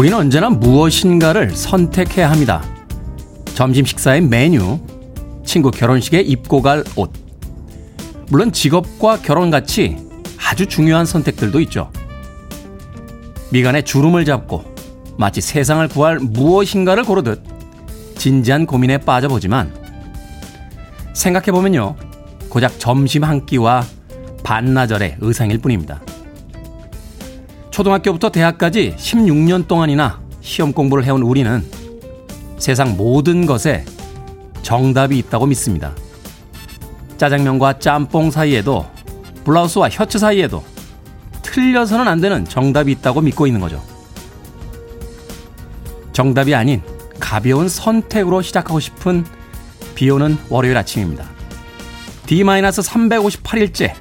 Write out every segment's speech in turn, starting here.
우리는 언제나 무엇인가를 선택해야 합니다. 점심 식사의 메뉴, 친구 결혼식에 입고 갈 옷. 물론 직업과 결혼 같이 아주 중요한 선택들도 있죠. 미간에 주름을 잡고 마치 세상을 구할 무엇인가를 고르듯 진지한 고민에 빠져보지만 생각해보면요. 고작 점심 한 끼와 반나절의 의상일 뿐입니다. 초등학교부터 대학까지 16년 동안이나 시험 공부를 해온 우리는 세상 모든 것에 정답이 있다고 믿습니다. 짜장면과 짬뽕 사이에도 블라우스와 셔츠 사이에도 틀려서는 안 되는 정답이 있다고 믿고 있는 거죠. 정답이 아닌 가벼운 선택으로 시작하고 싶은 비 오는 월요일 아침입니다. D-358일째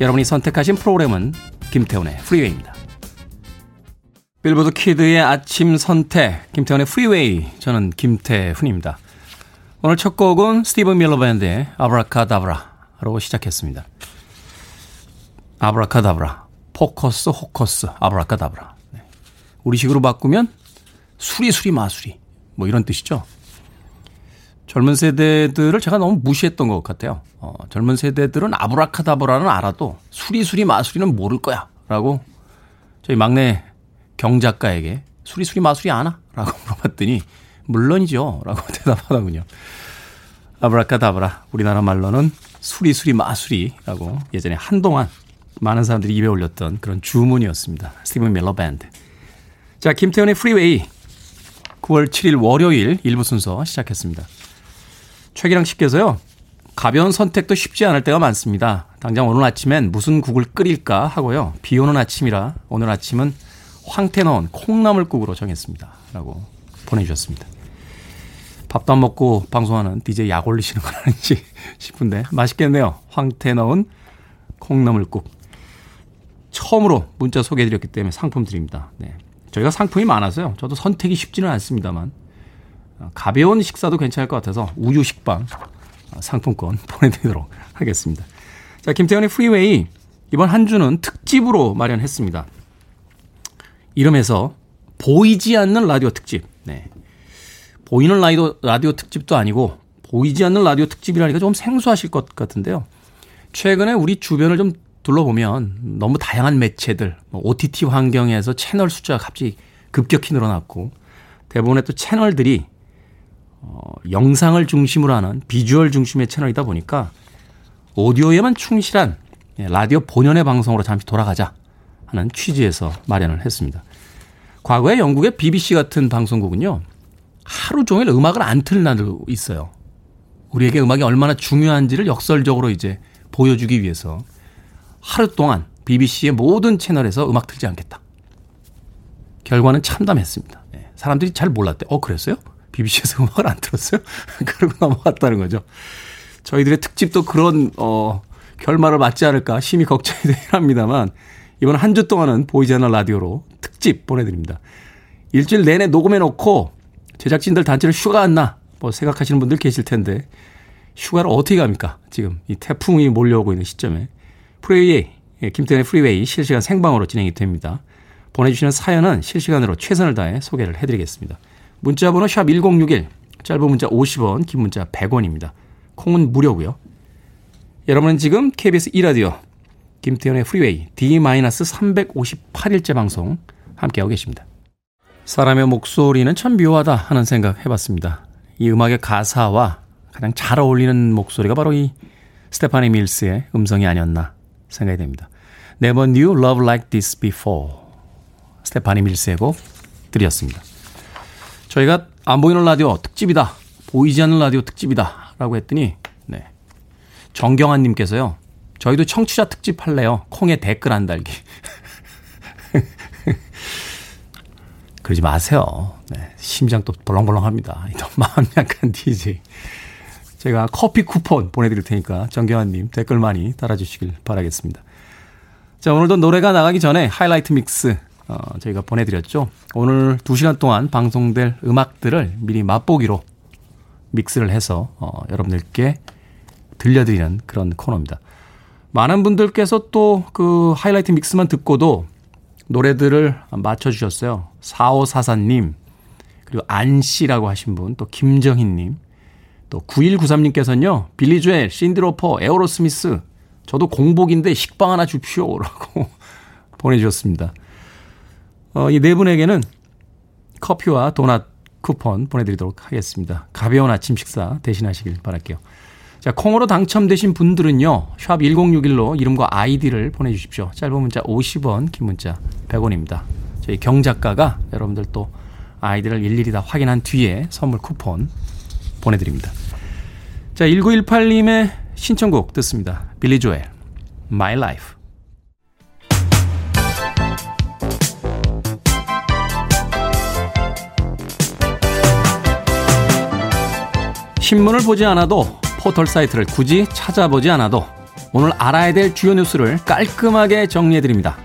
여러분이 선택하신 프로그램은 김태훈의 프리웨이입니다. 빌보드 kid의 아침 선택, 김태훈의 프리웨이. 저는 김태훈입니다. 오늘 첫 곡은 스티브 밀러 밴드의 Abracadabra로 시작했습니다. Abracadabra, pocus, hocus, abracadabra. 네. 우리식으로 바꾸면 수리수리 마수리 뭐 이런 뜻이죠. 젊은 세대들을 제가 너무 무시했던 것 같아요. 어, 젊은 세대들은 abracadabra는 알아도 수리수리 마수리는 모를 거야. 라고 저희 막내 경작가에게 수리수리 마수리 아나? 라고 물어봤더니 물론이죠. 라고 대답하더군요. 아브라카다브라. 우리나라 말로는 수리수리 마수리라고 예전에 한동안 많은 사람들이 입에 올렸던 그런 주문이었습니다. 스티브 밀러 밴드. 자, 김태훈의 프리웨이 9월 7일 월요일 일부 순서 시작했습니다. 최기랑 씨께서요. 가벼운 선택도 쉽지 않을 때가 많습니다. 당장 오늘 아침엔 무슨 국을 끓일까 하고요. 비 오는 아침이라 오늘 아침은 황태 넣은 콩나물국으로 정했습니다. 라고 보내주셨습니다. 밥도 안 먹고 방송하는 DJ 약 올리시는 건 아닌지 싶은데 맛있겠네요. 황태 넣은 콩나물국. 처음으로 문자 소개해드렸기 때문에 상품 드립니다. 네. 저희가 상품이 많아서요. 저도 선택이 쉽지는 않습니다만 어, 가벼운 식사도 괜찮을 것 같아서 우유 식빵 어, 상품권 보내드리도록 하겠습니다. 자, 김태훈의 프리웨이 이번 한 주는 특집으로 마련했습니다. 이름에서 보이지 않는 라디오 특집. 네. 보이는 라디오, 라디오 특집도 아니고 보이지 않는 라디오 특집이라니까 좀 생소하실 것 같은데요. 최근에 우리 주변을 좀 둘러보면 너무 다양한 매체들, OTT 뭐 환경에서 채널 숫자가 갑자기 급격히 늘어났고 대부분의 또 채널들이 어, 영상을 중심으로 하는 비주얼 중심의 채널이다 보니까 오디오에만 충실한 예, 라디오 본연의 방송으로 잠시 돌아가자 하는 취지에서 마련을 했습니다. 과거에 영국의 BBC 같은 방송국은요, 하루 종일 음악을 안 틀는 날도 있어요. 우리에게 음악이 얼마나 중요한지를 역설적으로 이제 보여주기 위해서 하루 동안 BBC의 모든 채널에서 음악 틀지 않겠다. 결과는 참담했습니다. 예, 사람들이 잘 몰랐대. 어, 그랬어요? BBC에서 음악을 안 틀었어요? 그러고 넘어갔다는 거죠. 저희들의 특집도 그런, 어, 결말을 맞지 않을까 심히 걱정이 되긴 합니다만, 이번 한 주 동안은 보이지 않는 라디오로 특집 보내드립니다. 일주일 내내 녹음해 놓고 제작진들 단체로 휴가 갔나. 뭐 생각하시는 분들 계실 텐데, 휴가를 어떻게 갑니까? 지금 이 태풍이 몰려오고 있는 시점에. 프리웨이, 예, 김태훈의 프리웨이 실시간 생방으로 진행이 됩니다. 보내주시는 사연은 실시간으로 최선을 다해 소개를 해드리겠습니다. 문자번호 샵 1061, 짧은 문자 50원, 긴 문자 100원입니다. 콩은 무료고요. 여러분은 지금 KBS 2라디오 김태훈의 프리웨이 D-358일째 방송 함께하고 계십니다. 사람의 목소리는 참 묘하다 하는 생각 해봤습니다. 이 음악의 가사와 가장 잘 어울리는 목소리가 바로 이 스테파니 밀스의 음성이 아니었나 생각이 됩니다. Never knew love like this before. 스테파니 밀스의 곡 드렸습니다. 저희가 안 보이는 라디오 특집이다. 보이지 않는 라디오 특집이다. 라고 했더니, 네. 정경환 님께서요. 저희도 청취자 특집 할래요. 콩에 댓글 안 달기. 그러지 마세요. 네. 심장 또 벌렁벌렁 합니다. 너무 마음 약한 DJ. 제가 커피 쿠폰 보내드릴 테니까 정경환님 댓글 많이 달아주시길 바라겠습니다. 자, 오늘도 노래가 나가기 전에 하이라이트 믹스 어, 저희가 보내드렸죠. 오늘 2시간 동안 방송될 음악들을 미리 맛보기로 믹스를 해서 어, 여러분들께 들려드리는 그런 코너입니다. 많은 분들께서 또 그 하이라이트 믹스만 듣고도 노래들을 맞춰주셨어요. 4544님, 그리고 안씨라고 하신 분, 또 김정희님, 또 9193님께서는요, 빌리 조엘, 신디로퍼, 에어로스미스, 저도 공복인데 식빵 하나 줍시오. 라고 보내주셨습니다. 어, 이 네 분에게는 커피와 도넛 쿠폰 보내드리도록 하겠습니다. 가벼운 아침 식사 대신하시길 바랄게요. 자, 콩으로 당첨되신 분들은요, 샵 1061로 이름과 아이디를 보내 주십시오. 짧은 문자 50원, 긴 문자 100원입니다. 저희 경작가가 여러분들 또 아이디를 일일이 다 확인한 뒤에 선물 쿠폰 보내 드립니다. 자, 1918님의 신청곡 듣습니다. 빌리 조엘, My Life. 신문을 보지 않아도 포털 사이트를 굳이 찾아보지 않아도 오늘 알아야 될 주요 뉴스를 깔끔하게 정리해드립니다.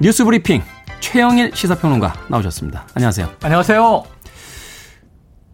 뉴스 브리핑 최영일 시사평론가 나오셨습니다. 안녕하세요. 안녕하세요.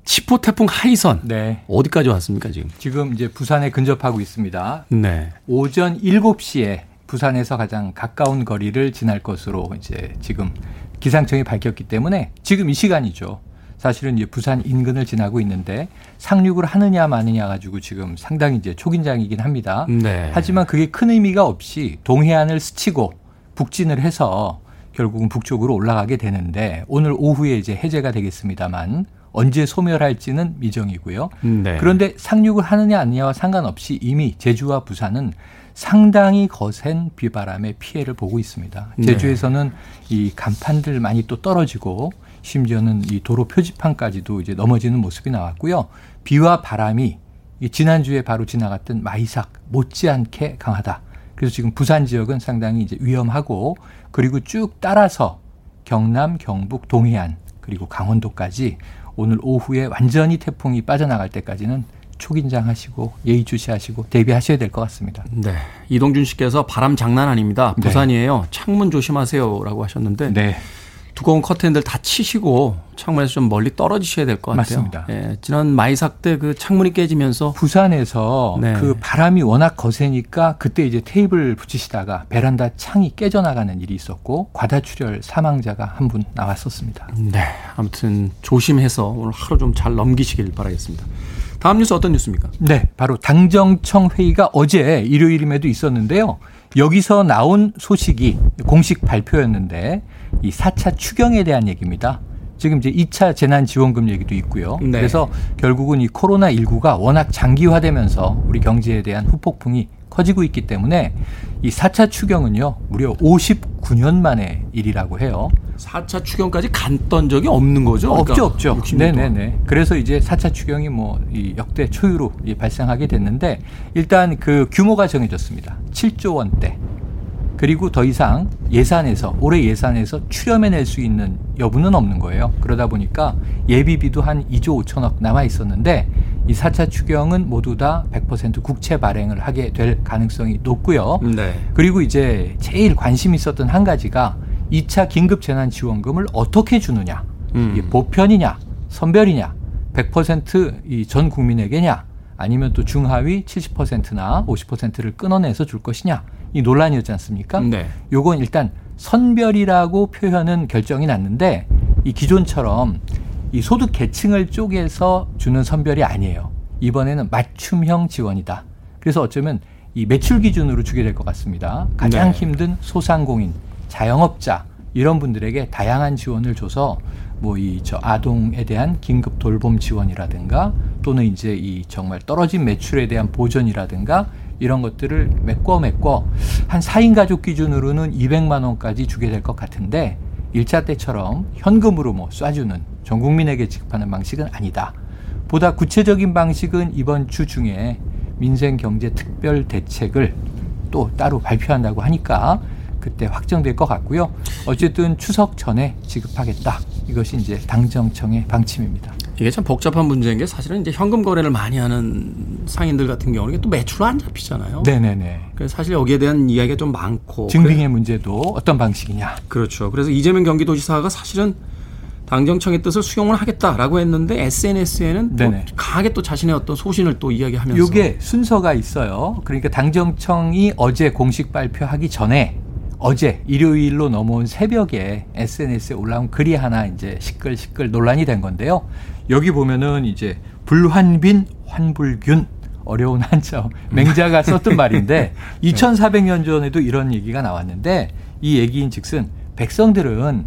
치포 태풍 하이선. 네. 어디까지 왔습니까, 지금? 지금 이제 부산에 근접하고 있습니다. 네. 오전 7시에 부산에서 가장 가까운 거리를 지날 것으로 이제 지금 기상청이 밝혔기 때문에 지금 이 시간이죠. 사실은 이제 부산 인근을 지나고 있는데 상륙을 하느냐 마느냐 가지고 지금 상당히 이제 초긴장이긴 합니다. 네. 하지만 그게 큰 의미가 없이 동해안을 스치고 북진을 해서 결국은 북쪽으로 올라가게 되는데 오늘 오후에 이제 해제가 되겠습니다만 언제 소멸할지는 미정이고요. 네. 그런데 상륙을 하느냐 아니냐와 상관없이 이미 제주와 부산은 상당히 거센 비바람의 피해를 보고 있습니다. 네. 제주에서는 네. 이 간판들 많이 또 떨어지고 심지어는 이 도로 표지판까지도 이제 넘어지는 모습이 나왔고요. 비와 바람이 지난주에 바로 지나갔던 마이삭 못지않게 강하다. 그래서 지금 부산 지역은 상당히 이제 위험하고 그리고 쭉 따라서 경남, 경북, 동해안 그리고 강원도까지 오늘 오후에 완전히 태풍이 빠져나갈 때까지는 초긴장하시고 예의주시하시고 대비하셔야 될 것 같습니다. 네. 이동준 씨께서 바람 장난 아닙니다. 네. 부산이에요. 네. 창문 조심하세요라고 하셨는데 네. 두꺼운 커튼들 다 치시고 창문에서 좀 멀리 떨어지셔야 될 것 같아요. 맞습니다. 예, 지난 마이삭 때 그 창문이 깨지면서 부산에서 네. 그 바람이 워낙 거세니까 그때 이제 테이블 붙이시다가 베란다 창이 깨져나가는 일이 있었고 과다출혈 사망자가 한 분 나왔었습니다. 네, 아무튼 조심해서 오늘 하루 좀 잘 넘기시길 바라겠습니다. 다음 뉴스 어떤 뉴스입니까? 네, 바로 당정청 회의가 어제 일요일임에도 있었는데요. 여기서 나온 소식이 공식 발표였는데 이 4차 추경에 대한 얘기입니다. 지금 이제 2차 재난지원금 얘기도 있고요. 네. 그래서 결국은 이 코로나19가 워낙 장기화되면서 우리 경제에 대한 후폭풍이 커지고 있기 때문에 이 4차 추경은요, 무려 59년 만의 일이라고 해요. 4차 추경까지 갔던 적이 없는 거죠? 그러니까 없죠, 없죠. 네네네. 그래서 이제 4차 추경이 뭐 이 역대 초유로 발생하게 됐는데 일단 그 규모가 정해졌습니다. 7조 원대. 그리고 더 이상 예산에서 올해 예산에서 출연해낼 수 있는 여부는 없는 거예요. 그러다 보니까 예비비도 한 2조 5천억 남아 있었는데 이 4차 추경은 모두 다 100% 국채 발행을 하게 될 가능성이 높고요. 네. 그리고 이제 제일 관심 있었던 한 가지가 2차 긴급 재난 지원금을 어떻게 주느냐. 음. 이게 보편이냐, 선별이냐, 100%이 전 국민에게냐, 아니면 또 중하위 70%나 50%를 끊어내서 줄 것이냐. 이 논란이었지 않습니까? 네. 요건 일단 선별이라고 표현은 결정이 났는데 이 기존처럼 이 소득 계층을 쪼개서 주는 선별이 아니에요. 이번에는 맞춤형 지원이다. 그래서 어쩌면 이 매출 기준으로 주게 될 것 같습니다. 가장 네. 힘든 소상공인, 자영업자 이런 분들에게 다양한 지원을 줘서 뭐 이 저 아동에 대한 긴급 돌봄 지원이라든가 또는 이제 이 정말 떨어진 매출에 대한 보전이라든가 이런 것들을 메꿔 메꿔 한 4인 가족 기준으로는 200만 원까지 주게 될 것 같은데 1차 때처럼 현금으로 뭐 쏴주는 전 국민에게 지급하는 방식은 아니다. 보다 구체적인 방식은 이번 주 중에 민생 경제 특별 대책을 또 따로 발표한다고 하니까 그때 확정될 것 같고요. 어쨌든 추석 전에 지급하겠다. 이것이 이제 당정청의 방침입니다. 이게 참 복잡한 문제인 게 사실은 이제 현금 거래를 많이 하는 상인들 같은 경우는 또 매출 안 잡히잖아요. 네네네. 그래서 사실 여기에 대한 이야기가 좀 많고 증빙의 그래. 문제도 어떤 방식이냐. 그렇죠. 그래서 이재명 경기도지사가 사실은 당정청의 뜻을 수용을 하겠다라고 했는데 SNS에는 또 강하게 또 자신의 어떤 소신을 또 이야기하면서 이게 순서가 있어요. 그러니까 당정청이 어제 공식 발표하기 전에 어제 일요일로 넘어온 새벽에 SNS에 올라온 글이 하나 이제 시끌시끌 논란이 된 건데요. 여기 보면은 이제 불환빈 환불균 어려운 한자 맹자가 썼던 말인데 2400년 전에도 이런 얘기가 나왔는데 이 얘기인 즉슨 백성들은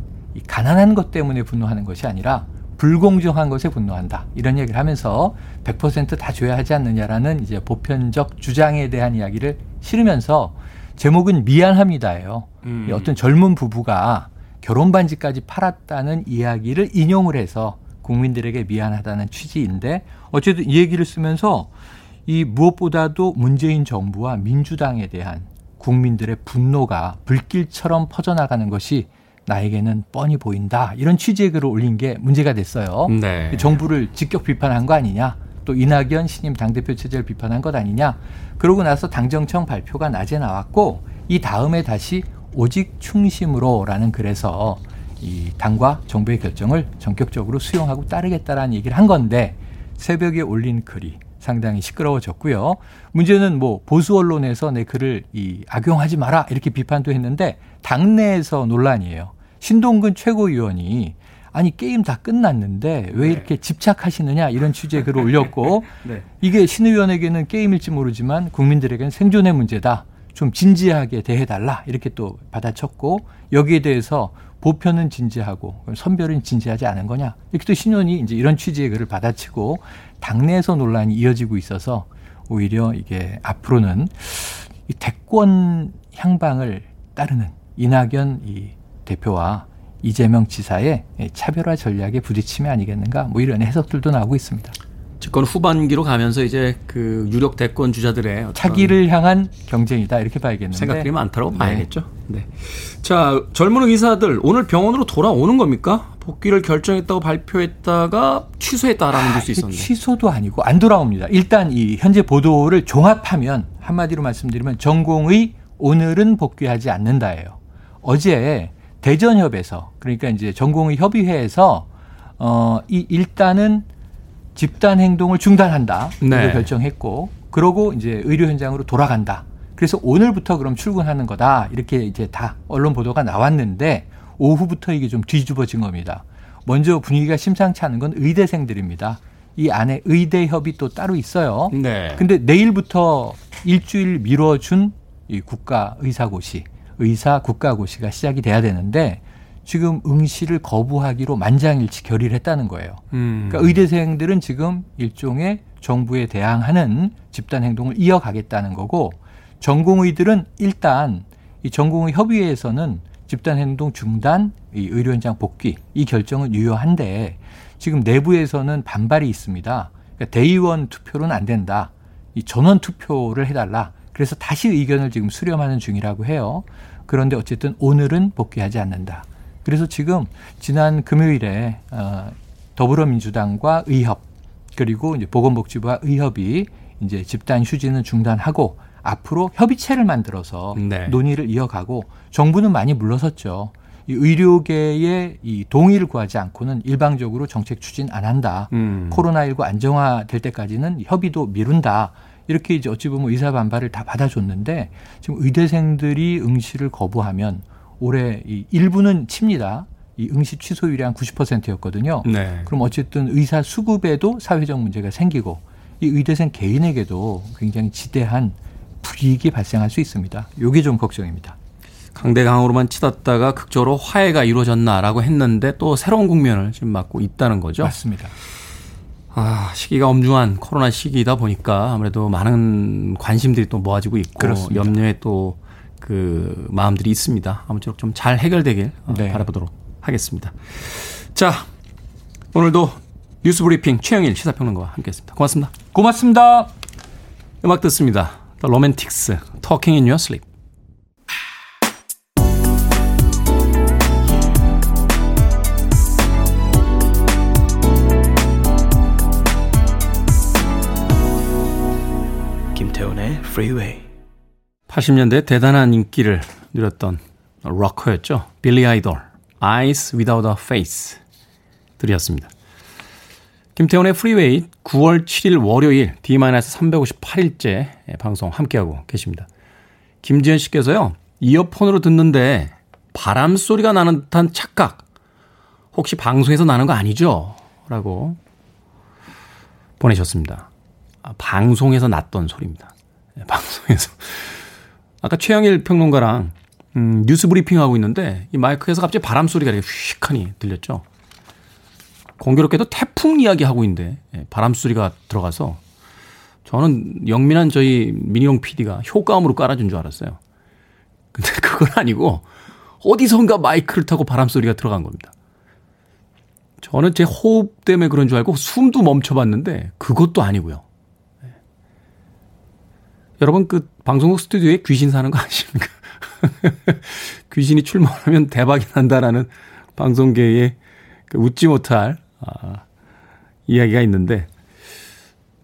가난한 것 때문에 분노하는 것이 아니라 불공정한 것에 분노한다. 이런 얘기를 하면서 100%다 줘야 하지 않느냐라는 이제 보편적 주장에 대한 이야기를 실으면서 제목은 미안합니다예요. 음. 어떤 젊은 부부가 결혼 반지까지 팔았다는 이야기를 인용을 해서 국민들에게 미안하다는 취지인데 어쨌든 이 얘기를 쓰면서 이 무엇보다도 문재인 정부와 민주당에 대한 국민들의 분노가 불길처럼 퍼져나가는 것이 나에게는 뻔히 보인다. 이런 취지의 글을 올린 게 문제가 됐어요. 네. 정부를 직격 비판한 거 아니냐. 또 이낙연 신임 당대표 체제를 비판한 것 아니냐. 그러고 나서 당정청 발표가 낮에 나왔고 이 다음에 다시 오직 충심으로라는 글에서 이 당과 정부의 결정을 전격적으로 수용하고 따르겠다라는 얘기를 한 건데 새벽에 올린 글이 상당히 시끄러워졌고요. 문제는 뭐 보수 언론에서 내 글을 이 악용하지 마라 이렇게 비판도 했는데 당내에서 논란이에요. 신동근 최고위원이 아니 게임 다 끝났는데 왜 네. 이렇게 집착하시느냐 이런 취지의 글을 올렸고 네. 이게 신 의원에게는 게임일지 모르지만 국민들에게는 생존의 문제다. 좀 진지하게 대해달라 이렇게 또 받아쳤고 여기에 대해서 보편은 진지하고 선별은 진지하지 않은 거냐 이렇게 또 신원이 이제 이런 취지의 글을 받아치고 당내에서 논란이 이어지고 있어서 오히려 이게 앞으로는 이 대권 향방을 따르는 이낙연 이 대표와 이재명 지사의 차별화 전략에 부딪힘이 아니겠는가 뭐 이런 해석들도 나오고 있습니다. 집권 후반기로 가면서 이제 그 유력 대권 주자들의 차기를 향한 경쟁이다 이렇게 봐야겠는데 생각들이 많다고 네. 봐야겠죠. 네. 자 젊은 의사들 오늘 병원으로 돌아오는 겁니까? 복귀를 결정했다고 발표했다가 취소했다라는 아, 뉴스 있었는데 취소도 아니고 안 돌아옵니다. 일단 이 현재 보도를 종합하면 한마디로 말씀드리면 전공의 오늘은 복귀하지 않는다예요. 어제 대전협에서 그러니까 이제 전공의 협의회에서 어 이 일단은 집단 행동을 중단한다. 네. 결정했고 그러고 이제 의료 현장으로 돌아간다. 그래서 오늘부터 그럼 출근하는 거다. 이렇게 이제 다 언론 보도가 나왔는데 오후부터 이게 좀 뒤집어진 겁니다. 먼저 분위기가 심상치 않은 건 의대생들입니다. 이 안에 의대 협이 또 따로 있어요. 네. 근데 내일부터 일주일 미뤄준 이 국가 의사고시, 의사 국가고시가 시작이 돼야 되는데 지금 응시를 거부하기로 만장일치 결의를 했다는 거예요. 음. 그러니까 의대생들은 지금 일종의 정부에 대항하는 집단 행동을 이어가겠다는 거고 전공의들은 일단 이 전공의 협의회에서는 집단 행동 중단, 이 의료 현장 복귀 이 결정은 유효한데 지금 내부에서는 반발이 있습니다. 그러니까 대의원 투표로는 안 된다. 이 전원 투표를 해달라. 그래서 다시 의견을 지금 수렴하는 중이라고 해요. 그런데 어쨌든 오늘은 복귀하지 않는다. 그래서 지금 지난 금요일에 어, 더불어민주당과 의협 그리고 이제 보건복지부와 의협이 이제 집단 휴지는 중단하고 앞으로 협의체를 만들어서 네. 논의를 이어가고 정부는 많이 물러섰죠. 이 의료계의 이 동의를 구하지 않고는 일방적으로 정책 추진 안 한다. 음. 코로나19 안정화 될 때까지는 협의도 미룬다. 이렇게 이제 어찌 보면 의사 반발을 다 받아줬는데 지금 의대생들이 응시를 거부하면 올해 이 일부는 칩니다. 이 응시 취소율이 한 90%였거든요. 네. 그럼 어쨌든 의사 수급에도 사회적 문제가 생기고 이 의대생 개인에게도 굉장히 지대한 불이익이 발생할 수 있습니다. 요게 좀 걱정입니다. 강대강으로만 치닫다가 극적으로 화해가 이루어졌나라고 했는데 또 새로운 국면을 지금 맞고 있다는 거죠. 맞습니다. 아, 시기가 엄중한 코로나 시기이다 보니까 아무래도 많은 관심들이 또 모아지고 있고 그렇습니다. 염려에 또 그 마음들이 있습니다. 아무쪼록 좀 잘 해결되길 어, 네. 바라보도록 하겠습니다. 자, 오늘도 뉴스 브리핑 최영일 시사평론가와 함께했습니다. 고맙습니다. 고맙습니다. 음악 듣습니다. The Romantics, Talking in Your Sleep. 김태훈의 Freeway. 80년대 대단한 인기를 누렸던 록커였죠. 빌리 아이돌, Eyes Without a Face 들으셨습니다. 김태훈의 프리웨이 9월 7일 월요일 D-358일째 방송 함께하고 계십니다. 김지현 씨께서요. 이어폰으로 듣는데 바람 소리가 나는 듯한 착각. 혹시 방송에서 나는 거 아니죠? 라고 보내셨습니다. 아, 방송에서 났던 소리입니다. 네, 방송에서. 아까 최영일 평론가랑 음, 뉴스 브리핑 하고 있는데 이 마이크에서 갑자기 바람 소리가 이렇게 휙하니 들렸죠. 공교롭게도 태풍 이야기 하고 있는데 예, 바람 소리가 들어가서 저는 영민한 저희 민희용 PD가 효과음으로 깔아준 줄 알았어요. 근데 그건 아니고 어디선가 마이크를 타고 바람 소리가 들어간 겁니다. 저는 제 호흡 때문에 그런 줄 알고 숨도 멈춰봤는데 그것도 아니고요. 네. 여러분 그 방송국 스튜디오에 귀신 사는 거 아십니까? 귀신이 출몰하면 대박이 난다라는 방송계의 그 웃지 못할 아, 이야기가 있는데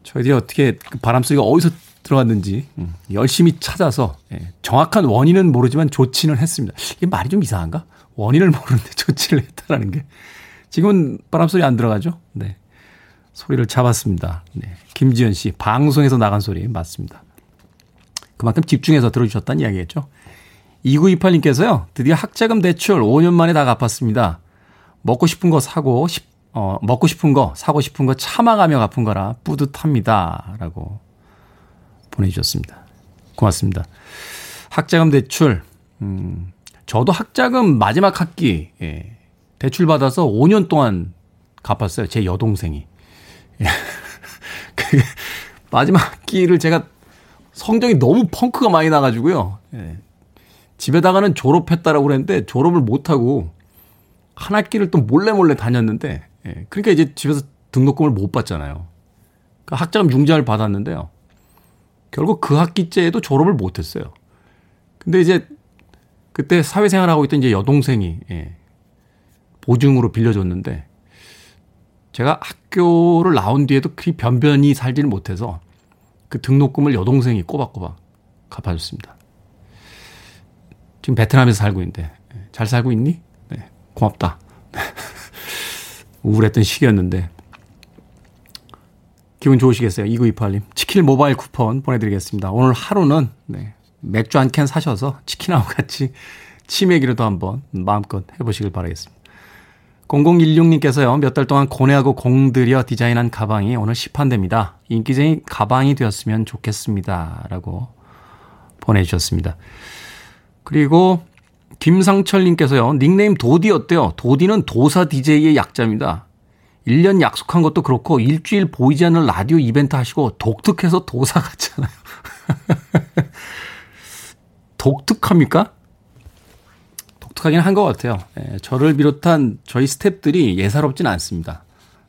저희들이 어떻게 그 바람 소리가 어디서 들어갔는지 음, 열심히 찾아서 예, 정확한 원인은 모르지만 조치는 했습니다. 이게 말이 좀 이상한가? 원인을 모르는데 조치를 했다라는 게 지금은 바람 소리 안 들어가죠? 네. 소리를 잡았습니다. 네. 김지현 씨 방송에서 나간 소리 맞습니다. 그만큼 집중해서 들어주셨다는 이야기겠죠. 2928님께서요, 드디어 학자금 대출 5년 만에 다 갚았습니다. 먹고 싶은 거 사고, 어, 먹고 싶은 거, 사고 싶은 거 참아가며 갚은 거라 뿌듯합니다. 라고 보내주셨습니다. 고맙습니다. 학자금 대출, 음, 저도 학자금 마지막 학기, 예, 대출 받아서 5년 동안 갚았어요. 제 여동생이. 예. 그 마지막 학기를 제가 성적이 너무 펑크가 많이 나가지고요. 예. 집에다가는 졸업했다라고 그랬는데 졸업을 못하고 한 학기를 또 몰래 몰래 다녔는데 예. 그러니까 이제 집에서 등록금을 못 받잖아요. 그 학자금 융자를 받았는데요. 결국 그 학기째에도 졸업을 못했어요. 근데 이제 그때 사회생활하고 있던 이제 여동생이 예. 보증으로 빌려줬는데 제가 학교를 나온 뒤에도 그리 변변히 살지를 못해서 그 등록금을 여동생이 꼬박꼬박 갚아줬습니다. 지금 베트남에서 살고 있는데 예, 잘 살고 있니? 네, 고맙다. 우울했던 시기였는데 기분 좋으시겠어요? 2928님. 치킨 모바일 쿠폰 보내드리겠습니다. 오늘 하루는 네, 맥주 한 캔 사셔서 치킨하고 같이 치맥이라도 한번 마음껏 해보시길 바라겠습니다. 0016님께서요, 몇 달 동안 고뇌하고 공들여 디자인한 가방이 오늘 시판됩니다. 인기쟁이 가방이 되었으면 좋겠습니다. 라고 보내주셨습니다. 그리고 김상철님께서요, 닉네임 도디 어때요? 도디는 도사 DJ의 약자입니다. 1년 약속한 것도 그렇고 일주일 보이지 않는 라디오 이벤트 하시고 독특해서 도사 같잖아요. 독특합니까? 독특하긴 한 것 같아요. 예, 저를 비롯한 저희 스탭들이 예사롭진 않습니다.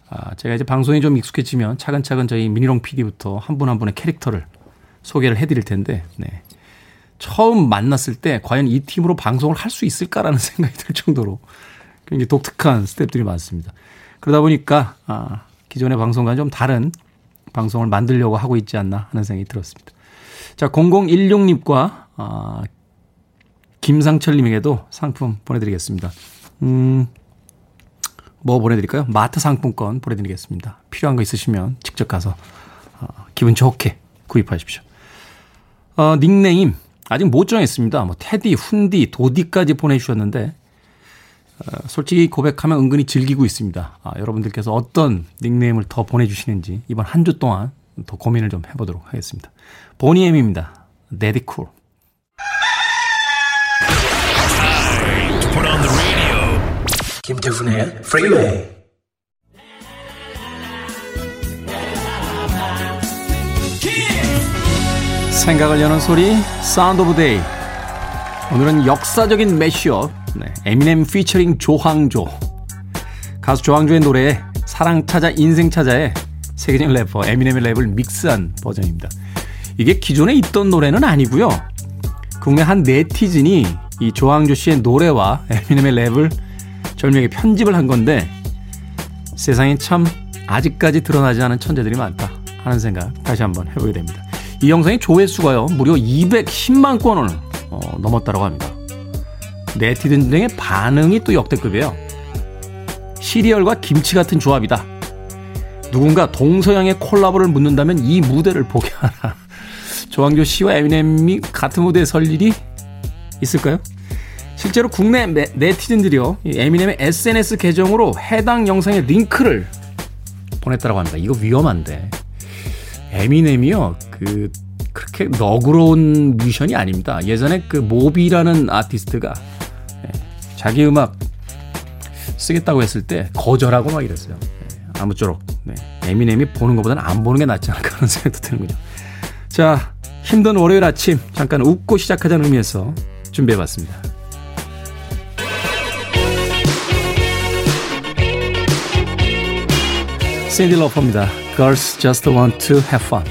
아, 제가 이제 방송에 좀 익숙해지면 차근차근 저희 미니롱 PD부터 한 분한 한 분의 캐릭터를 소개를 해드릴 텐데, 네. 처음 만났을 때 과연 이 팀으로 방송을 할 수 있을까라는 생각이 들 정도로 굉장히 독특한 스탭들이 많습니다. 그러다 보니까, 아, 기존의 방송과는 좀 다른 방송을 만들려고 하고 있지 않나 하는 생각이 들었습니다. 자, 0016님과 아, 김상철님에게도 상품 보내드리겠습니다. 음, 뭐 보내드릴까요? 마트 상품권 보내드리겠습니다. 필요한 거 있으시면 직접 가서 어, 기분 좋게 구입하십시오. 어, 닉네임 아직 못 정했습니다. 뭐 테디, 훈디, 도디까지 보내주셨는데 어, 솔직히 고백하면 은근히 즐기고 있습니다. 아, 여러분들께서 어떤 닉네임을 더 보내주시는지 이번 한 주 동안 더 고민을 좀 해보도록 하겠습니다. 보니엠입니다. Daddy Cool. 김태훈의 프리웨이 생각을 여는 소리 Sound of Day 오늘은 역사적인 매시업 네, 에미넴 피처링 조항조 가수 조항조의 노래에 사랑 찾아 인생 찾아에 세계적인 래퍼 에미넴의 랩을 믹스한 버전입니다. 이게 기존에 있던 노래는 아니고요. 국내 한 네티즌이 이 조항조 씨의 노래와 에미넴의 랩을 절명에 편집을 한 건데 세상에 참 아직까지 드러나지 않은 천재들이 많다 하는 생각 다시 한번 해보게 됩니다. 이 영상의 조회수가요 무려 210만 건을 어, 넘었다고 합니다. 네티즌 등의 반응이 또 역대급이에요. 시리얼과 김치 같은 조합이다. 누군가 동서양의 콜라보를 묻는다면 이 무대를 보게 하라. 조항조 씨와 에미넴이 같은 무대에 설 일이 있을까요? 실제로 국내 네티즌들이요, 에미넴의 SNS 계정으로 해당 영상의 링크를 보냈다고 합니다. 이거 위험한데. 에미넴이요, 그, 그렇게 너그러운 뮤션이 아닙니다. 예전에 그 모비라는 아티스트가 예, 자기 음악 쓰겠다고 했을 때 거절하고 막 이랬어요. 예, 아무쪼록 네. 에미넴이 보는 것보다는 안 보는 게 낫지 않을까 하는 생각도 드는군요. 자, 힘든 월요일 아침 잠깐 웃고 시작하자는 의미에서 준비해봤습니다. 샌디 러퍼입니다. Girls just want to have fun.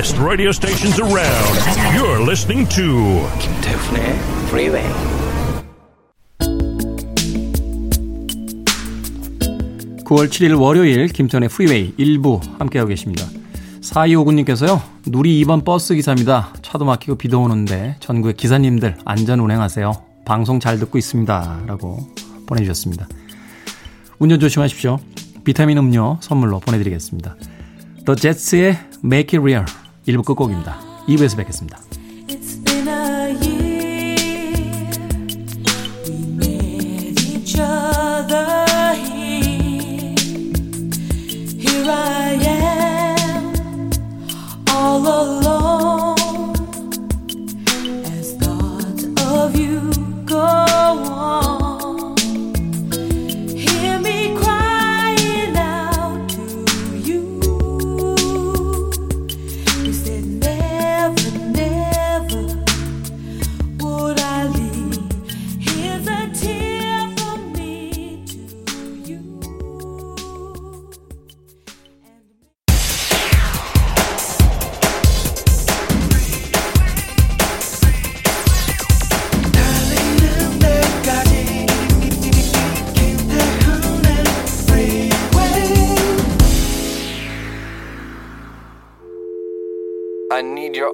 Radio stations around. You're listening to 김태훈의 Freeway. (9월 7일) 월요일 김태훈의 프리웨이 1부 함께하고 계십니다. 4259님께서요, 누리 2번 버스 기사입니다. 차도 막히고 비도 오는데 전국의 기사님들 안전 운행하세요. 방송 잘 듣고 있습니다. 라고 보내주셨습니다. 운전 조심하십시오. 비타민 음료 선물로 보내드리겠습니다. The Jets의 Make It Real 1부 끝곡입니다. 2부에서 뵙겠습니다.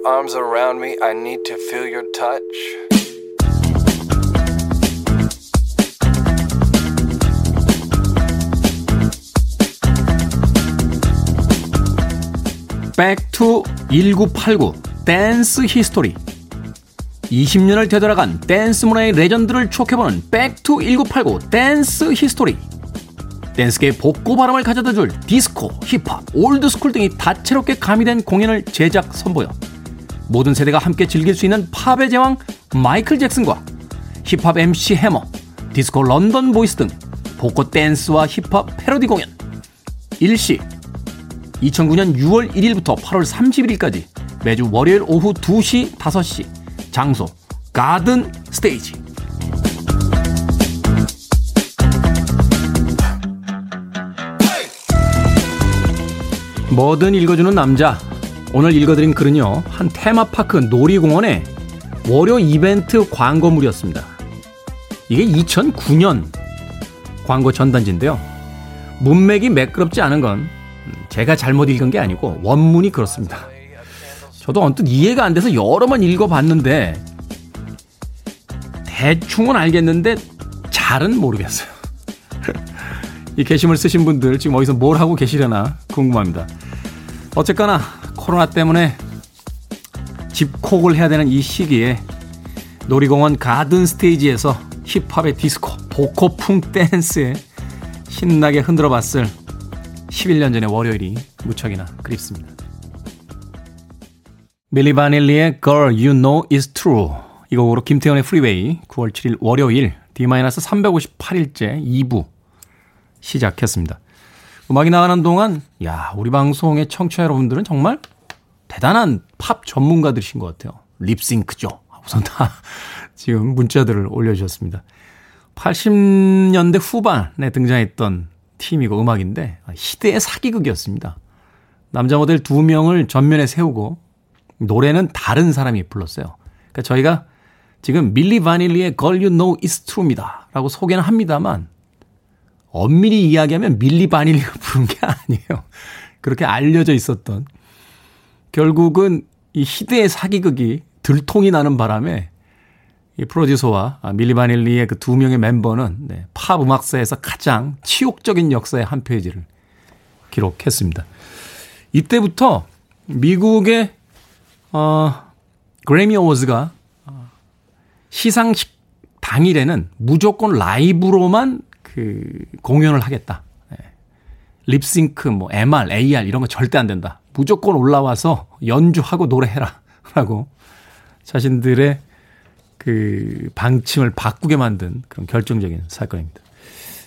Arms around me. I need to feel your touch. Back to 1989 Dance History 20년을 되돌아간 댄스 문화의 레전드를 추억해보는 Back to 1989 Dance History 댄스계의 복고 바람을 가져다줄 디스코, 힙합, old school 등이 다채롭게 가미된 공연을 제작 선보여. 모든 세대가 함께 즐길 수 있는 팝의 제왕 마이클 잭슨과 힙합 MC 해머, 디스코 런던 보이스 등 복고 댄스와 힙합 패러디 공연. 일시 2009년 6월 1일부터 8월 31일까지 매주 월요일 오후 2시, 5시 장소 가든 스테이지 뭐든 읽어주는 남자 오늘 읽어드린 글은요, 한 테마파크 놀이공원의 월요 이벤트 광고물이었습니다. 이게 2009년 광고 전단지인데요. 문맥이 매끄럽지 않은 건 제가 잘못 읽은 게 아니고 원문이 그렇습니다. 저도 언뜻 이해가 안 돼서 여러 번 읽어봤는데 대충은 알겠는데 잘은 모르겠어요. 이 게시물 쓰신 분들 지금 어디서 뭘 하고 계시려나 궁금합니다. 어쨌거나 코로나 때문에 집콕을 해야 되는 이 시기에 놀이공원 가든 스테이지에서 힙합에 디스코, 복고풍 댄스에 신나게 흔들어 봤을 11년 전의 월요일이 무척이나 그립습니다. 밀리 바닐리의 Girl You Know It's True 이 곡으로 김태훈의 프리웨이 9월 7일 월요일 D-358일째 2부 시작했습니다. 음악이 나가는 동안 야 우리 방송의 청취자 여러분들은 정말 대단한 팝 전문가들이신 것 같아요. 립싱크죠. 우선 다 지금 문자들을 올려주셨습니다. 80년대 후반에 등장했던 팀이고 음악인데 희대의 사기극이었습니다. 남자 모델 두 명을 전면에 세우고 노래는 다른 사람이 불렀어요. 그러니까 저희가 지금 밀리 바닐리의 Girl You Know It's True입니다. 라고 소개는 합니다만 엄밀히 이야기하면 밀리 바닐리가 부른 게 아니에요. 그렇게 알려져 있었던 결국은 이 희대의 사기극이 들통이 나는 바람에 이 프로듀서와 밀리 바닐리의 그 두 명의 멤버는 네, 팝 음악사에서 가장 치욕적인 역사의 한 페이지를 기록했습니다. 이때부터 미국의 어, 그래미 어워즈가 시상식 당일에는 무조건 라이브로만 그 공연을 하겠다. 네. 립싱크, 뭐 MR, AR 이런 거 절대 안 된다. 무조건 올라와서 연주하고 노래해라. 라고 자신들의 그 방침을 바꾸게 만든 그런 결정적인 사건입니다.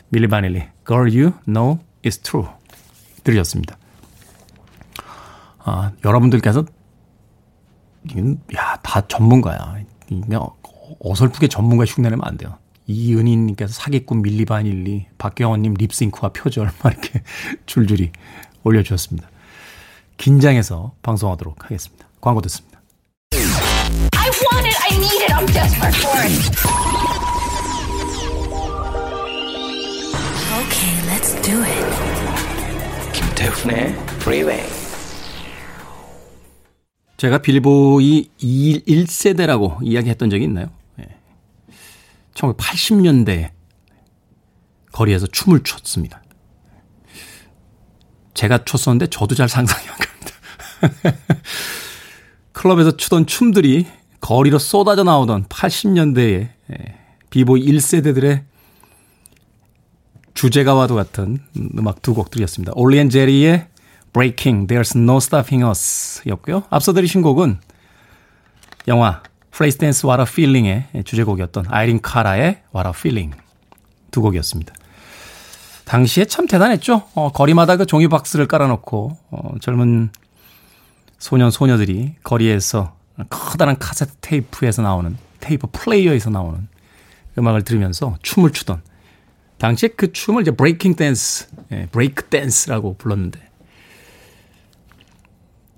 밀리 바닐리, Girl You Know It's True 들으셨습니다. 아, 여러분들께서 야, 다 전문가야. 그냥 어설프게 전문가 흉내내면 안 돼요. 이은희님께서 사기꾼 밀리 바닐리, 박경원님 립싱크와 표절 막 이렇게 줄줄이 올려주셨습니다. 긴장해서 방송하도록 하겠습니다. 광고 듣습니다. I want it, I need it, I'm desperate for it. Okay, let's do it. 김태훈의 Freeway. 제가 빌보이 1세대라고 이야기했던 적이 있나요? 1980년대에 거리에서 춤을 췄습니다. 제가 췄었는데 저도 잘 상상이 안 갑니다. 클럽에서 추던 춤들이 거리로 쏟아져 나오던 80년대의 비보이 1세대들의 주제가와도 같은 음악 두 곡 들이었습니다. 올리앤 제리의 Breaking, There's No Stopping Us 였고요. 앞서 들으신 곡은 영화 플래시댄스 What a Feeling의 주제곡이었던 아이린 카라의 What a Feeling 두 곡이었습니다. 당시에 참 대단했죠. 어, 거리마다 그 종이 박스를 깔아놓고 어, 젊은 소년 소녀들이 거리에서 커다란 카세트 테이프에서 나오는 테이프 플레이어에서 나오는 음악을 들으면서 춤을 추던 당시에 그 춤을 이제 브레이킹 댄스, 예, 브레이크 댄스라고 불렀는데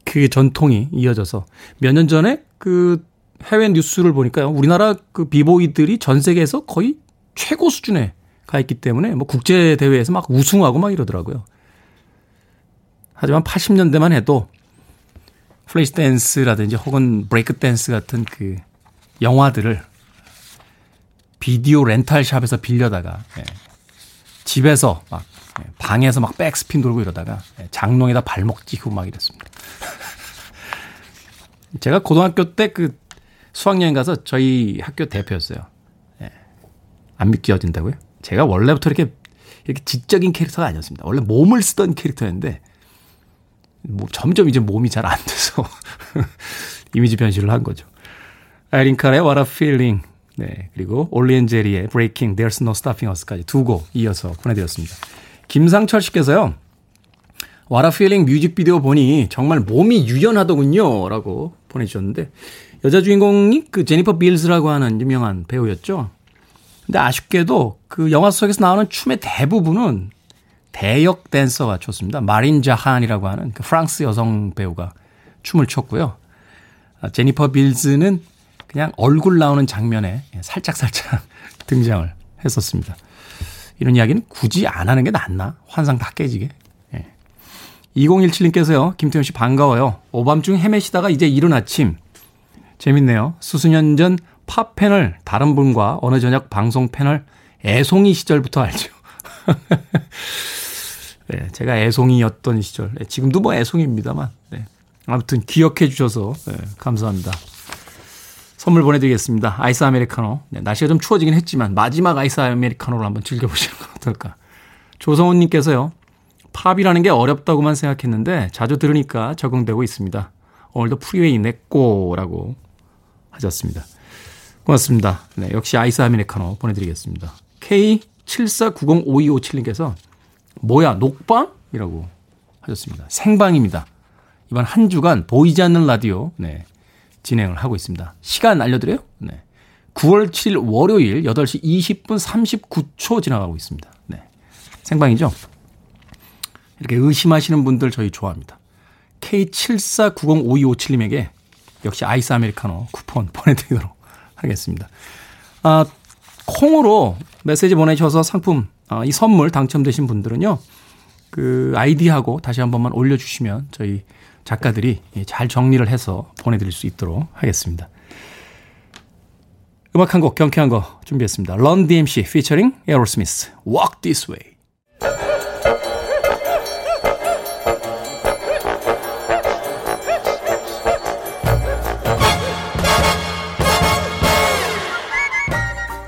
그 전통이 이어져서 몇 년 전에 그 해외 뉴스를 보니까요. 우리나라 그 비보이들이 전 세계에서 거의 최고 수준에 가 있기 때문에 뭐 국제 대회에서 막 우승하고 막 이러더라고요. 하지만 80년대만 해도 플래시댄스라든지 혹은 브레이크 댄스 같은 그 영화들을 비디오 렌탈샵에서 빌려다가 예, 집에서 막 예, 방에서 막 백스핀 돌고 이러다가 예, 장롱에다 발목 찍고 막 이랬습니다. 제가 고등학교 때 그 수학여행 가서 저희 학교 대표였어요. 예. 안 믿겨진다고요? 제가 원래부터 이렇게 이렇게 지적인 캐릭터가 아니었습니다. 원래 몸을 쓰던 캐릭터였는데 뭐 점점 이제 몸이 잘 안 돼서 이미지 변신을 한 거죠. 아이린 카의 What a Feeling 네 그리고 올리엔 제리의 Breaking There's No Stopping Us까지 두 곡 이어서 보내드렸습니다. 김상철 씨께서요. What a Feeling 뮤직비디오 보니 정말 몸이 유연하더군요 라고 보내주셨는데 여자 주인공이 그 제니퍼 빌즈라고 하는 유명한 배우였죠. 근데 아쉽게도 그 영화 속에서 나오는 춤의 대부분은 대역 댄서가 췄습니다. 마린 자한이라고 하는 그 프랑스 여성 배우가 춤을 췄고요. 아, 제니퍼 빌즈는 그냥 얼굴 나오는 장면에 살짝살짝 등장을 했었습니다. 이런 이야기는 굳이 안 하는 게 낫나? 환상 다 깨지게. 예. 2017님께서요, 김태현 씨 반가워요. 오밤중 헤매시다가 이제 이른 아침, 재밌네요. 수수년 전 팝팬을 다른 분과 어느 저녁 방송 팬을 애송이 시절부터 알죠. 네, 제가 애송이였던 시절. 네, 지금도 뭐 애송입니다만. 네. 아무튼 기억해 주셔서 네, 감사합니다. 선물 보내드리겠습니다. 아이스 아메리카노. 네, 날씨가 좀 추워지긴 했지만 마지막 아이스 아메리카노를 한번 즐겨보시는 건 어떨까. 조성훈님께서요. 팝이라는 게 어렵다고만 생각했는데 자주 들으니까 적응되고 있습니다. 오늘도 프리웨이 Let's go라고 하셨습니다. 고맙습니다. 네, 역시 아이스 아메리카노 보내드리겠습니다. K74905257님께서 뭐야 녹방? 이라고 하셨습니다. 생방입니다. 이번 한 주간 보이지 않는 라디오 네, 진행을 하고 있습니다. 시간 알려드려요? 네. 9월 7일 월요일 8시 20분 39초 지나가고 있습니다. 네. 생방이죠? 이렇게 의심하시는 분들 저희 좋아합니다. K74905257님에게 역시 아이스 아메리카노 쿠폰 보내드리도록 하겠습니다. 아, 콩으로 메시지 보내셔서 상품, 아, 이 선물 당첨되신 분들은요, 그 아이디하고 다시 한 번만 올려주시면 저희 작가들이 잘 정리를 해서 보내드릴 수 있도록 하겠습니다. 음악 한 곡 경쾌한 거 준비했습니다. 런 DMC 피처링 에어로스미스 Walk This Way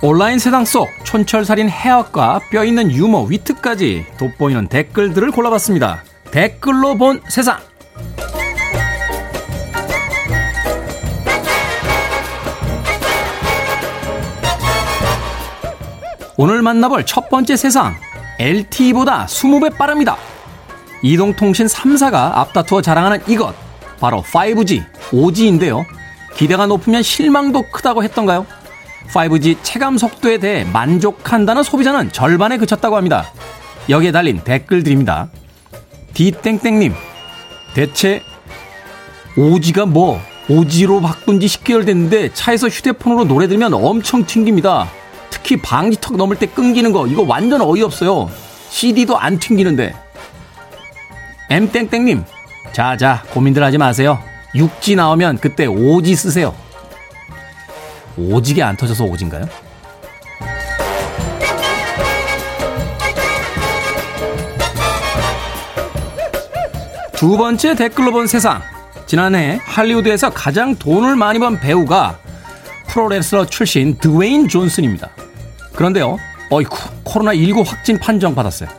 온라인 세상 속 촌철살인 해학과 뼈있는 유머, 위트까지 돋보이는 댓글들을 골라봤습니다. 댓글로 본 세상. 오늘 만나볼 첫 번째 세상. LTE보다 20배 빠릅니다. 이동통신 3사가 앞다투어 자랑하는 이것. 바로 5G, 5G인데요. 기대가 높으면 실망도 크다고 했던가요? 5G 체감 속도에 대해 만족한다는 소비자는 절반에 그쳤다고 합니다. 여기에 달린 댓글들입니다. 디땡땡님, 대체 5G가 뭐 5G로 바꾼 지 10개월 됐는데 차에서 휴대폰으로 노래 들으면 엄청 튕깁니다. 특히 방지턱 넘을 때 끊기는 거 이거 완전 어이없어요. CD도 안 튕기는데. M땡땡님, 자자 고민들 하지 마세요. 6G 나오면 그때 5G 쓰세요. 오지게 안 터져서 오진가요? 두 번째 댓글로 본 세상. 지난해 할리우드에서 가장 돈을 많이 번 배우가 프로레슬러 출신 드웨인 존슨입니다. 그런데요, 어이쿠, 코로나19 확진 판정 받았어요.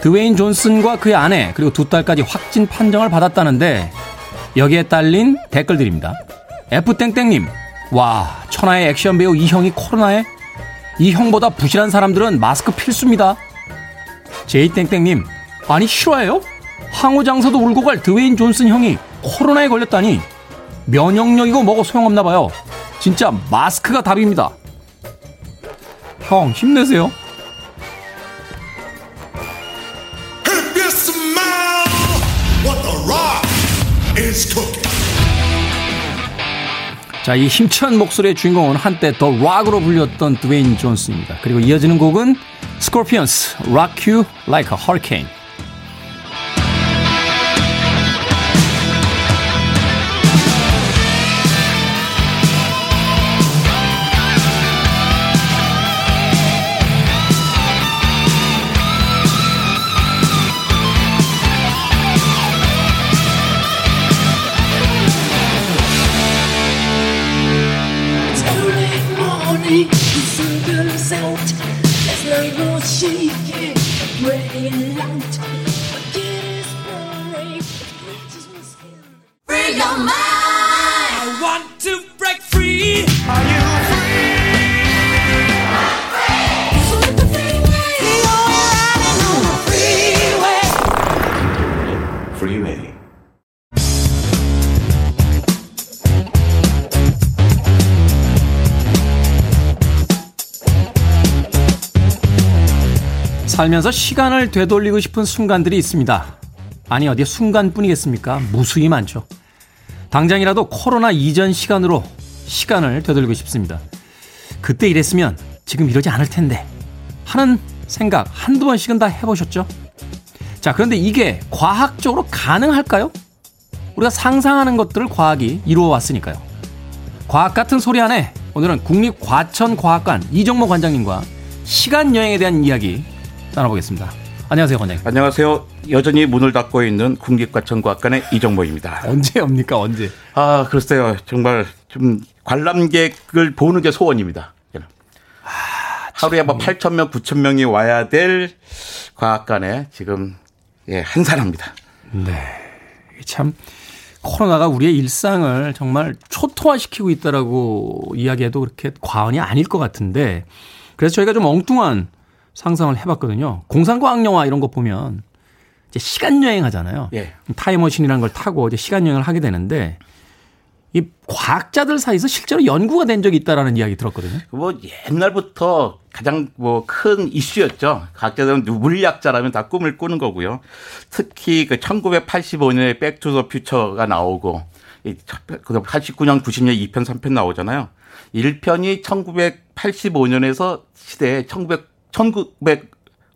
드웨인 존슨과 그의 아내, 그리고 두 딸까지 확진 판정을 받았다는데, 여기에 딸린 댓글들입니다. F땡땡님, 와, 천하의 액션 배우 이 형이 코로나에? 이 형보다 부실한 사람들은 마스크 필수입니다. 제이땡땡님, 아니 실화예요? 항우장사도 울고 갈 드웨인 존슨 형이 코로나에 걸렸다니 면역력이고 뭐고 소용없나 봐요. 진짜 마스크가 답입니다. 형 힘내세요. Is cooking. 자, 이 힘찬 목소리의 주인공은 한때 더 락으로 불렸던 드웨인 존스입니다. 그리고 이어지는 곡은 스콜피언스 Rock You Like a Hurricane. 살면서 시간을 되돌리고 싶은 순간들이 있습니다. 아니 어디 순간뿐이겠습니까? 무수히 많죠. 당장이라도 코로나 이전 시간으로 시간을 되돌리고 싶습니다. 그때 이랬으면 지금 이러지 않을 텐데 하는 생각 한두 번씩은 다 해보셨죠? 자, 그런데 이게 과학적으로 가능할까요? 우리가 상상하는 것들을 과학이 이루어 왔으니까요. 과학 같은 소리 안에 오늘은 국립과천과학관 이정모 관장님과 시간 여행에 대한 이야기 나눠보겠습니다. 안녕하세요, 관장님. 안녕하세요. 여전히 문을 닫고 있는 국립과천과학관의 이정모입니다. 언제 옵니까, 언제? 아, 글쎄요. 정말 좀 관람객을 보는 게 소원입니다. 저는. 하루에 뭐 8천 명, 9천 명이 와야 될 과학관에 지금 예, 한 사람입니다. 참 코로나가 우리의 일상을 정말 초토화시키고 있다라고 이야기해도 그렇게 과언이 아닐 것 같은데 그래서 저희가 좀 엉뚱한 상상을 해봤거든요. 공상과학 영화 이런 거 보면 이제 시간 여행 하잖아요. 예. 타임머신이라는 걸 타고 이제 시간 여행을 하게 되는데 이 과학자들 사이에서 실제로 연구가 된 적이 있다라는 이야기 들었거든요. 뭐 옛날부터 가장 뭐 큰 이슈였죠. 과학자들은 물리학자라면 다 꿈을 꾸는 거고요. 특히 그 1985년에 백투더 퓨처가 나오고 이 89년, 90년 2편, 3편 나오잖아요. 1편이 1985년에서 시대에 1900, 1900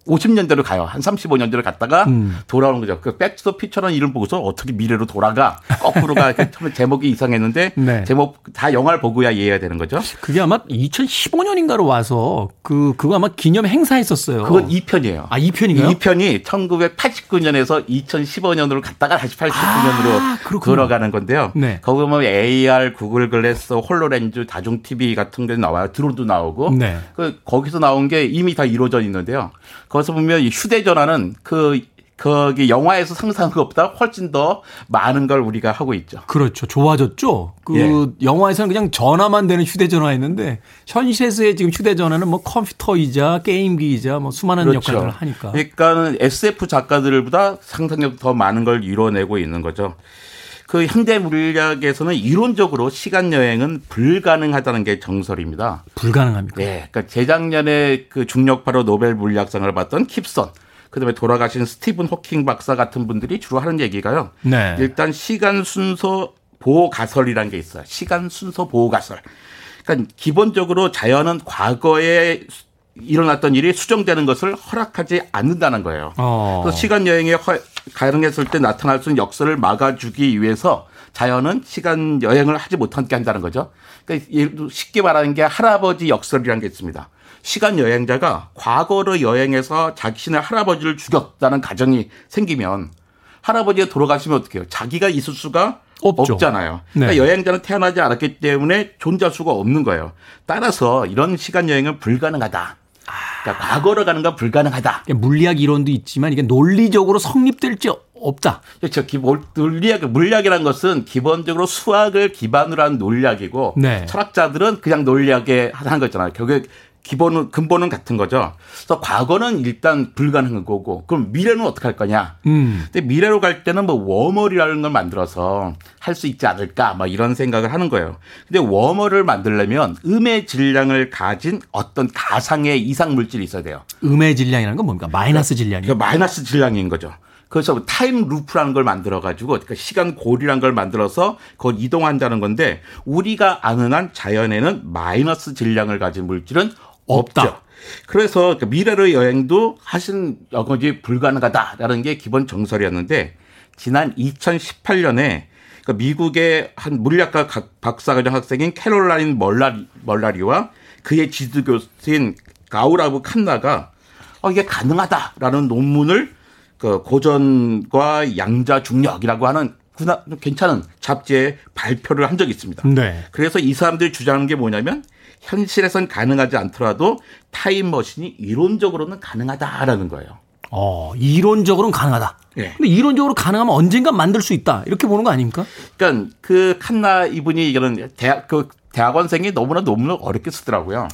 50년대로 가요. 한 35년대로 갔다가 음. 돌아오는 거죠. 그 백투더 퓨처라는 이름 보고서 어떻게 미래로 돌아가 거꾸로가 처음에 제목이 이상했는데 네. 제목 다 영화를 보고야 이해해야 되는 거죠. 그게 아마 2015년인가로 와서 그 그거 아마 기념 행사했었어요. 그건 2편이에요. 아, 2편인가요? 2편이 1989년에서 2015년으로 갔다가 다시 89년으로 아. 돌아가는 건데요. 네. 거기 보면 AR, 구글 글래스, 홀로렌즈, 다중 TV 같은 게 나와요. 드론도 나오고. 네. 그 거기서 나온 게 이미 다 이루어져 있는데요. 거기서 보면 이 휴대전화는 그 거기 영화에서 상상한 것보다 훨씬 더 많은 걸 우리가 하고 있죠. 그렇죠. 좋아졌죠. 그 예. 영화에서는 그냥 전화만 되는 휴대전화였는데 현실에서의 지금 휴대전화는 뭐 컴퓨터이자 게임기이자 뭐 수많은 역할들을 하니까. 그러니까는 SF 작가들보다 상상력 더 많은 걸 이뤄내고 있는 거죠. 그 현대 물리학에서는 이론적으로 시간 여행은 불가능하다는 게 정설입니다. 불가능합니까? 네, 그러니까 재작년에 그 중력파로 노벨 물리학상을 받던 킵선, 그다음에 돌아가신 스티븐 호킹 박사 같은 분들이 주로 하는 얘기가요. 네. 일단 시간 순서 보호 가설이라는 게 있어요. 시간 순서 보호 가설. 그러니까 기본적으로 자연은 과거에 일어났던 일이 수정되는 것을 허락하지 않는다는 거예요. 어. 그래서 시간 여행에 허- 가능했을 때 나타날 수 있는 역설을 막아주기 위해서 자연은 시간 여행을 하지 못하게 한다는 거죠. 그러니까 쉽게 말하는 게 할아버지 역설이라는 게 있습니다. 시간 여행자가 과거로 여행해서 자신의 할아버지를 죽였다는 가정이 생기면 할아버지가 돌아가시면 어떻게 해요? 자기가 있을 수가 없죠. 없잖아요. 네. 그러니까 여행자는 태어나지 않았기 때문에 존재할 수가 없는 거예요. 따라서 이런 시간 여행은 불가능하다. 그러니까 과거로 가는 건 불가능하다. 물리학 이론도 있지만 이게 논리적으로 성립될지 없다. 그렇죠. 기본 논리학, 물리학이라는 것은 기본적으로 수학을 기반으로 한 논리학이고 네. 철학자들은 그냥 논리학에 하는 거잖아요. 결국에 기본은 근본은 같은 거죠. 그래서 과거는 일단 불가능한 거고 그럼 미래는 어떻게 할 거냐? 음. 근데 미래로 갈 때는 뭐 웜홀이라는 걸 만들어서 할 수 있지 않을까 막 이런 생각을 하는 거예요. 근데 웜홀을 만들려면 음의 질량을 가진 어떤 가상의 이상 물질이 있어야 돼요. 음의 질량이라는 건 뭡니까? 마이너스 질량이요. 이거 마이너스 질량인 거죠. 그래서 time loop라는 걸 만들어 가지고 그러니까 시간 고리라는 걸 만들어서 그걸 이동한다는 건데 우리가 아는 한 자연에는 마이너스 질량을 가진 물질은 없다. 없죠. 그래서 그 미래의 여행도 사실 여지껏 불가능하다라는 게 기본 정설이었는데 지난 2018년에 그 미국의 한 물리학과 각- 박사과정 학생인 캐롤라인 멀라리, 멀라리와 그의 지도 교수인 가우라브 칸나가 어, 이게 가능하다라는 논문을 그 고전과 양자 중력이라고 하는 구나 괜찮은 잡지에 발표를 한 적이 있습니다. 네. 그래서 이 사람들이 주장하는 게 뭐냐면 현실에선 가능하지 않더라도 타임머신이 이론적으로는 가능하다라는 거예요. 어, 이론적으로는 가능하다. 예. 근데 이론적으로 가능하면 언젠간 만들 수 있다. 이렇게 보는 거 아닙니까? 그러니까 그 칸나 이분이 이거는 대학 그 대학원생이 너무나 논문을 어렵게 쓰더라고요.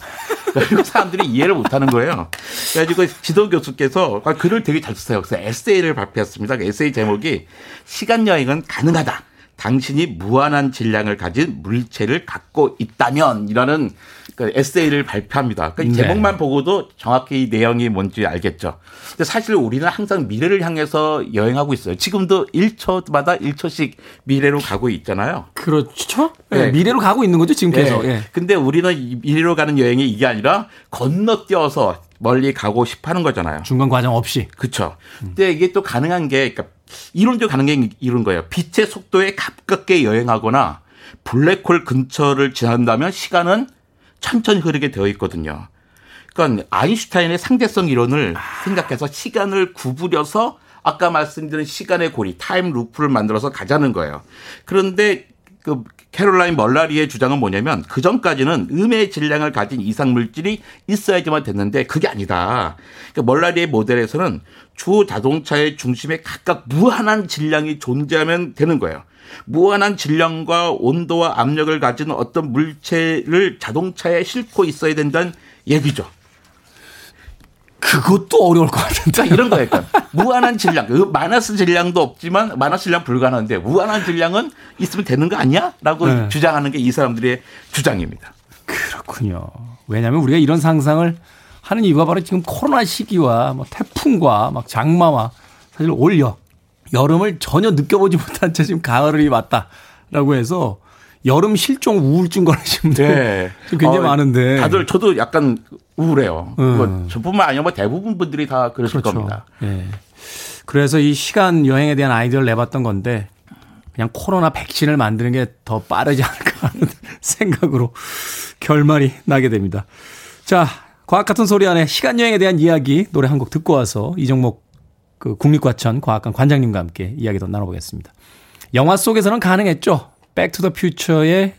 그리고 사람들이 이해를 못하는 거예요. 그래가지고 지도 교수께서 글을 되게 잘 쓰세요. 그래서 에세이를 발표했습니다. 그 에세이 제목이 시간 여행은 가능하다. 당신이 무한한 질량을 가진 물체를 갖고 있다면이라는 그 에세이를 발표합니다. 그러니까 이 네. 제목만 보고도 정확히 이 내용이 뭔지 알겠죠. 근데 사실 우리는 항상 미래를 향해서 여행하고 있어요. 지금도 1초마다 1초씩 미래로 가고 있잖아요. 그렇죠. 예, 네. 미래로 가고 있는 거죠, 지금 계속. 예. 예. 근데 우리는 이 미래로 가는 여행이 이게 아니라 건너뛰어서 멀리 가고 싶어 하는 거잖아요. 중간 과정 없이. 그렇죠. 근데 이게 또 가능한 게 그러니까 이론적으로 가능한 게 이런 거예요. 빛의 속도에 가깝게 여행하거나 블랙홀 근처를 지난다면 시간은 천천히 흐르게 되어 있거든요. 그러니까 아인슈타인의 상대성 이론을 생각해서 시간을 구부려서 아까 말씀드린 시간의 고리, time loop를 만들어서 가자는 거예요. 그런데 그 캐롤라인 멀라리의 주장은 뭐냐면 그 전까지는 음의 질량을 가진 이상 물질이 있어야지만 됐는데 그게 아니다. 그러니까 멀라리의 모델에서는 두 자동차의 중심에 각각 무한한 질량이 존재하면 되는 거예요. 무한한 질량과 온도와 압력을 가진 어떤 물체를 자동차에 싣고 있어야 된다는 얘기죠. 그것도 어려울 것 같은데. 자, 이런 거예요. 그러니까. 무한한 질량, 그 마이너스 질량도 없지만 마이너스 질량 불가능한데 무한한 질량은 있으면 되는 거 아니야? 라고 네. 주장하는 게 이 사람들의 주장입니다. 그렇군요. 왜냐하면 우리가 이런 상상을 하는 이유가 바로 지금 코로나 시기와 뭐 태풍과 막 장마와 사실 올 여, 여름을 전혀 느껴보지 못한 채 지금 가을이 왔다라고 해서 여름 실종 우울증 걸리신 분들 네. 굉장히 어, 많은데 다들 저도 약간 우울해요. 음. 뭐 저뿐만 아니라 뭐 대부분 분들이 다 그러실 겁니다. 예. 그래서 이 시간 여행에 대한 아이디어를 내봤던 건데 그냥 코로나 백신을 만드는 게 더 빠르지 않을까 하는 생각으로 결말이 나게 됩니다. 자, 과학 같은 소리 하네 시간 여행에 대한 이야기 노래 한 곡 듣고 와서 이정모 그 국립과천 과학관 관장님과 함께 이야기 더 나눠보겠습니다. 영화 속에서는 가능했죠. 백투더퓨처의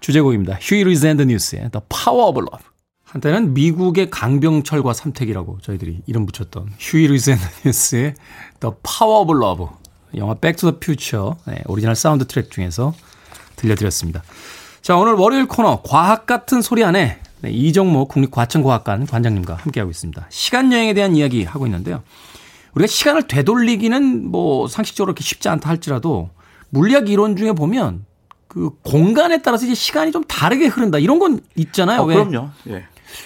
주제곡입니다. 휴이 루이스 앤 더 뉴스의 The Power of Love. 한때는 미국의 강병철과 삼택이라고 저희들이 이름 붙였던 휴이 루이스 앤 더 뉴스의 The Power of Love. 영화 백투더퓨처 네, 오리지널 사운드 트랙 중에서 들려드렸습니다. 자, 오늘 월요일 코너 과학 같은 소리 안에 네, 이정모 국립과천과학관 관장님과 함께하고 있습니다. 시간 여행에 대한 이야기 하고 있는데요. 우리가 시간을 되돌리기는 뭐 상식적으로 그렇게 쉽지 않다 할지라도 물리학 이론 중에 보면 그 공간에 따라서 이제 시간이 좀 다르게 흐른다 이런 건 있잖아요. 어, 왜 그럼요. 예.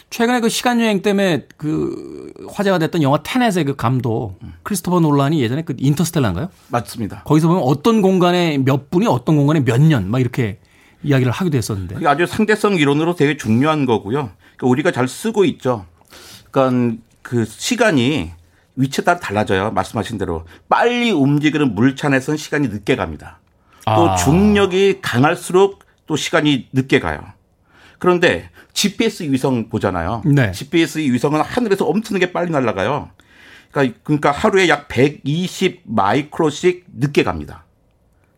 최근에 그 시간 여행 때문에 그 화제가 됐던 영화 테넷의 그 감독 크리스토퍼 놀란이 예전에 그 인터스텔라인가요? 맞습니다. 거기서 보면 어떤 공간에 몇 분이 어떤 공간에 몇 년 막 이렇게 이야기를 하기도 했었는데. 아주 상대성 이론으로 되게 중요한 거고요. 그러니까 우리가 잘 쓰고 있죠. 그러니까 그 시간이 위치에 따라 달라져요. 말씀하신 대로 빨리 움직이는 물찬에서는 시간이 늦게 갑니다. 또 아. 중력이 강할수록 또 시간이 늦게 가요. 그런데 GPS 위성 보잖아요. 네. GPS 위성은 하늘에서 엄청나게 빨리 날아가요. 그러니까, 그러니까 하루에 약 120 마이크로씩 늦게 갑니다.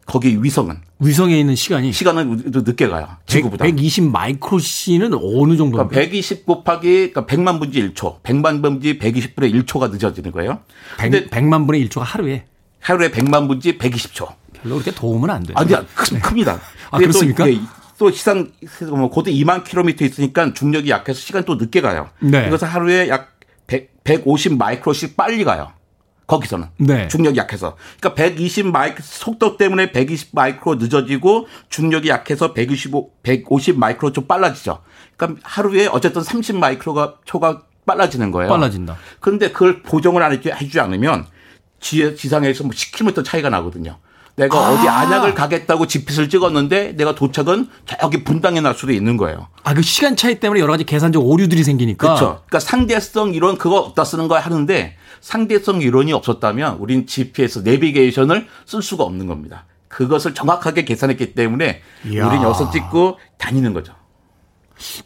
거기 위성은 위성에 있는 시간이 시간은 늦게 가요. 지구보다. 120 마이크로시는 어느 정도인가요? 그러니까 120 곱하기 그러니까 100만 분지 1초, 100만 분지 120분의 1초가 늦어지는 거예요. 근데 100, 만 분의 1초가 하루에 하루에 100만 분지 120초. 별로 그렇게 도움은 안 돼요. 아니야, 크, 큽니다. 아, 그렇습니까? 또, 예, 또 시상 뭐 고도 2만 킬로미터 있으니까 중력이 약해서 시간 또 늦게 가요. 네. 그래서 하루에 약 100, 150 마이크로씩 빨리 가요. 거기서는 네. 중력이 약해서 그러니까 120 마이크 속도 때문에 120 마이크로 늦어지고 중력이 약해서 125 150 마이크로 좀 빨라지죠. 그러니까 하루에 어쨌든 30 마이크로가 초가 빨라지는 거예요. 빨라진다. 그런데 그걸 보정을 안 해주- 해주지 않으면 지, 지상에서 뭐 10km 차이가 나거든요. 내가 아. 어디 안약을 가겠다고 지핏을 찍었는데 내가 도착은 저기 분당에 날 수도 있는 거예요. 아, 그 시간 차이 때문에 여러 가지 계산적 오류들이 생기니까. 그렇죠. 그러니까 상대성 이론 그거 어디다 쓰는 거야 하는데 상대성 이론이 없었다면 우린 GPS 내비게이션을 쓸 수가 없는 겁니다. 그것을 정확하게 계산했기 때문에 이야. 우린 여기서 찍고 다니는 거죠.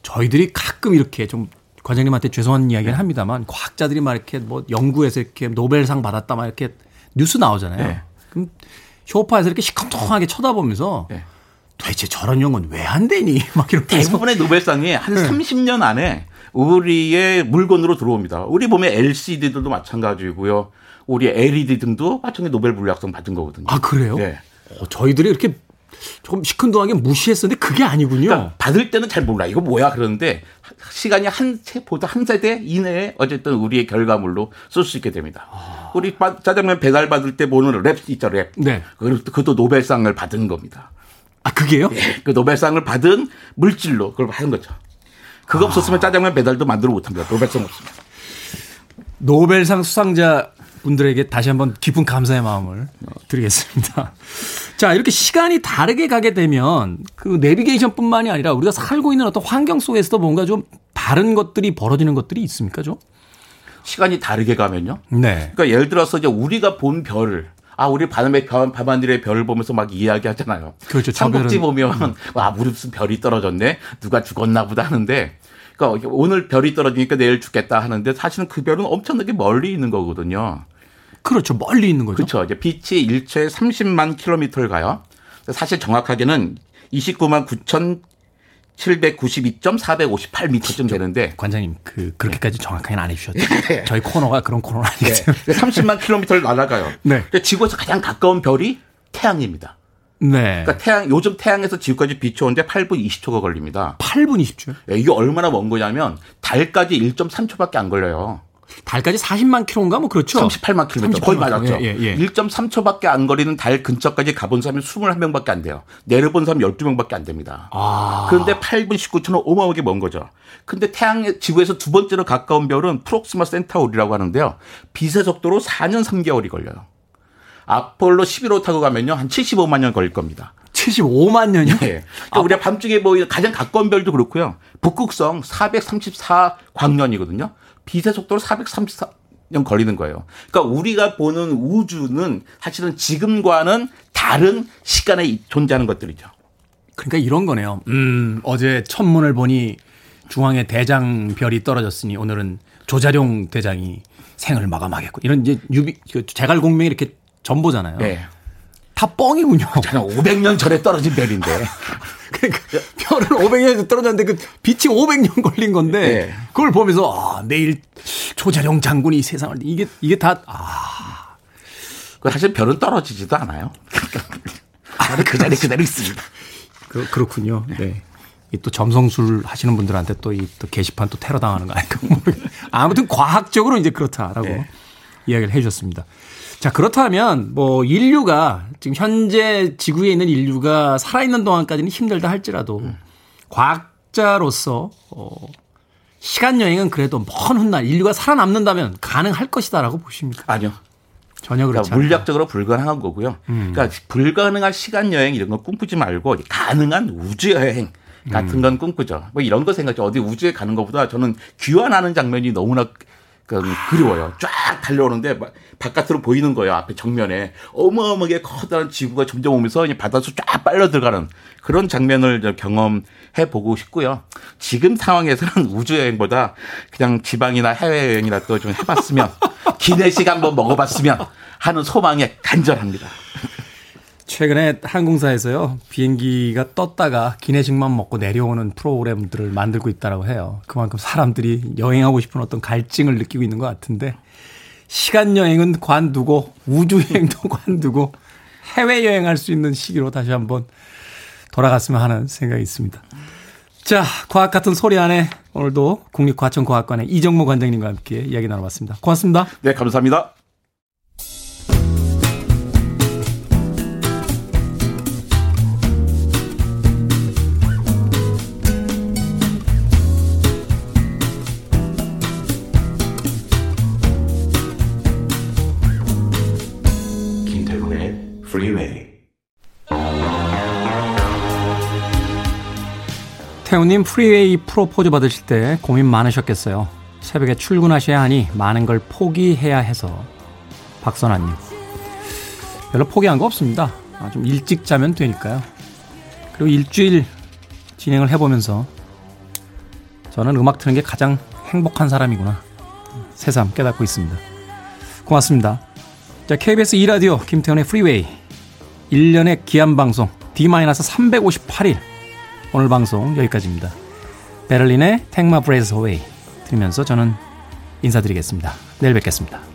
저희들이 가끔 이렇게 좀 과장님한테 죄송한 이야기를 합니다만 과학자들이 막 이렇게 뭐 연구에서 이렇게 노벨상 받았다 막 이렇게 뉴스 나오잖아요. 네. 그럼 쇼파에서 이렇게 시큰둥하게 쳐다보면서 네. 도대체 저런 연구는 왜 안 되니? 막 이렇게 대부분의 노벨상이 한 네. 30년 안에 우리의 물건으로 들어옵니다. 우리 보면 LCD들도 마찬가지고요. 우리 LED 등도 마찬가지 노벨 물리학상 받은 거거든요. 아 그래요? 네. 어, 저희들이 이렇게 조금 시큰둥하게 무시했었는데 그게 아니군요. 그러니까 받을 때는 잘 몰라. 이거 뭐야? 그러는데 시간이 한 세보다 한 세대 이내에 어쨌든 우리의 결과물로 쓸 수 있게 됩니다. 우리 바- 짜장면 배달 받을 때 보는 랩 있죠, 랩. 네. 그것도, 노벨상을 받은 겁니다. 아 그게요? 그 노벨상을 받은 물질로 그걸 하는 거죠. 그거 없었으면 짜장면 배달도 만들어 못합니다. 노벨상 없으면. 노벨상 수상자 분들에게 다시 한번 깊은 감사의 마음을 드리겠습니다. 자, 이렇게 시간이 다르게 가게 되면 그 내비게이션뿐만이 아니라 우리가 살고 있는 어떤 환경 속에서도 뭔가 좀 다른 것들이 벌어지는 것들이 있습니까, 좀? 시간이 다르게 가면요. 네. 그러니까 예를 들어서 이제 우리가 본 별을 아 우리 밤에 별, 밤하늘의 별을 보면서 막 이야기하잖아요. 그렇죠. 저 삼국지 보면 와 우리 무슨 별이 떨어졌네 누가 죽었나 보다 하는데 그러니까 오늘 별이 떨어지니까 내일 죽겠다 하는데 사실은 그 별은 엄청나게 멀리 있는 거거든요. 그렇죠. 멀리 있는 거죠. 그렇죠. 이제 빛이 일초에 30만 킬로미터를 가요. 사실 정확하게는 29만 9,792.458m쯤 되는데 관장님, 그, 그렇게까지 정확하게는 안 해주셨죠. 저희 코너가 그런 코너는 아니기 네. 때문에. 30만 킬로미터를 날아가요. 네. 지구에서 가장 가까운 별이 태양입니다. 네. 그러니까 태양 요즘 태양에서 지구까지 빛이 오는데 8분 20초가 걸립니다. 8분 20초. 야, 이게 얼마나 먼 거냐면 달까지 1.3초밖에 안 걸려요. 달까지 40만 킬로인가 뭐 그렇죠. 38만 킬로미터 거의 38만 맞았죠. 예, 예, 예. 1.3초밖에 안 거리는 달 근처까지 가본 사람이 21명밖에 안 돼요. 내려본 사람 12명밖에 안 됩니다. 아. 그런데 8분 19초는 어마어마하게 먼 거죠. 근데 태양 지구에서 두 번째로 가까운 별은 프록시마 센타우리라고 하는데요. 빛의 속도로 4년 3개월이 걸려요. 아폴로 11호 타고 가면요. 한 75만 년 걸릴 겁니다. 75만 년이요? 예. 그러니까 우리가 밤중에 보이는 가장 가까운 별도 그렇고요. 북극성 434 광년이거든요. 빛의 속도로 434년 걸리는 거예요. 그러니까 우리가 보는 우주는 사실은 지금과는 다른 시간에 존재하는 것들이죠. 그러니까 이런 거네요. 음, 어제 천문을 보니 중앙에 대장별이 떨어졌으니 오늘은 조자룡 대장이 생을 마감하겠고 이런 이제 유비 그 제갈공명이 이렇게 전보잖아요. 네. 다 뻥이군요. 저는 500년 전에 떨어진 별인데. 그러니까 별은 500년 떨어졌는데 그 빛이 500년 걸린 건데 네. 그걸 보면서 아, 내일 조자룡 장군이 세상을 이게 이게 다 아, 그 사실 별은 떨어지지도 않아요. 별은 그 자리 그대로 있습니다. 그, 그렇군요. 네. 이또 점성술 하시는 분들한테 또 이 또 게시판 또 테러 당하는 거 아닐까. 모르겠- 아무튼 과학적으로 이제 그렇다라고 네. 이야기를 해 주셨습니다. 자, 그렇다면 뭐 인류가 지금 현재 지구에 있는 인류가 살아있는 동안까지는 힘들다 할지라도 과학자로서 어, 시간 여행은 그래도 먼 훗날 인류가 살아남는다면 가능할 것이다라고 보십니까? 아니요. 전혀 그렇지 그러니까. 물리학적으로 불가능한 거고요. 그러니까 불가능한 시간 여행 이런 거 꿈꾸지 말고 가능한 우주 여행 같은 건 꿈꾸죠. 뭐 이런 거 생각해. 어디 우주에 가는 것보다 저는 귀환하는 장면이 너무나 그 그리워요. 쫙 달려오는데 막 바깥으로 보이는 거예요. 앞에 정면에 어마어마하게 커다란 지구가 점점 오면서 바다로 쫙 빨려 들어가는 그런 장면을 저 경험해 보고 싶고요. 지금 상황에서는 우주 여행보다 그냥 지방이나 해외 여행이라도 좀 해봤으면 기내식 한번 먹어봤으면 하는 소망에 간절합니다. 최근에 항공사에서요 비행기가 떴다가 기내식만 먹고 내려오는 프로그램들을 만들고 있다라고 해요. 그만큼 사람들이 여행하고 싶은 어떤 갈증을 느끼고 있는 것 같은데 시간 여행은 관두고 우주 여행도 관두고 해외 여행할 수 있는 시기로 다시 한번 돌아갔으면 하는 생각이 있습니다. 자, 과학 같은 소리 안에 오늘도 국립과천과학관의 이정모 관장님과 함께 이야기 나눠봤습니다. 고맙습니다. 네, 감사합니다. 태우님 프리웨이 프로포즈 받으실 때 고민 많으셨겠어요. 새벽에 출근하셔야 하니 많은 걸 포기해야 해서 박선아님 별로 포기한 거 없습니다. 아, 좀 일찍 자면 되니까요. 그리고 일주일 진행을 해보면서 저는 음악 트는 게 가장 행복한 사람이구나 새삼 깨닫고 있습니다. 고맙습니다. 자 KBS 2라디오 김태훈의 프리웨이 1년의 기한 방송 D-358일 오늘 방송 여기까지입니다. 베를린의 Take My Breath Away 들으면서 저는 인사드리겠습니다. 내일 뵙겠습니다.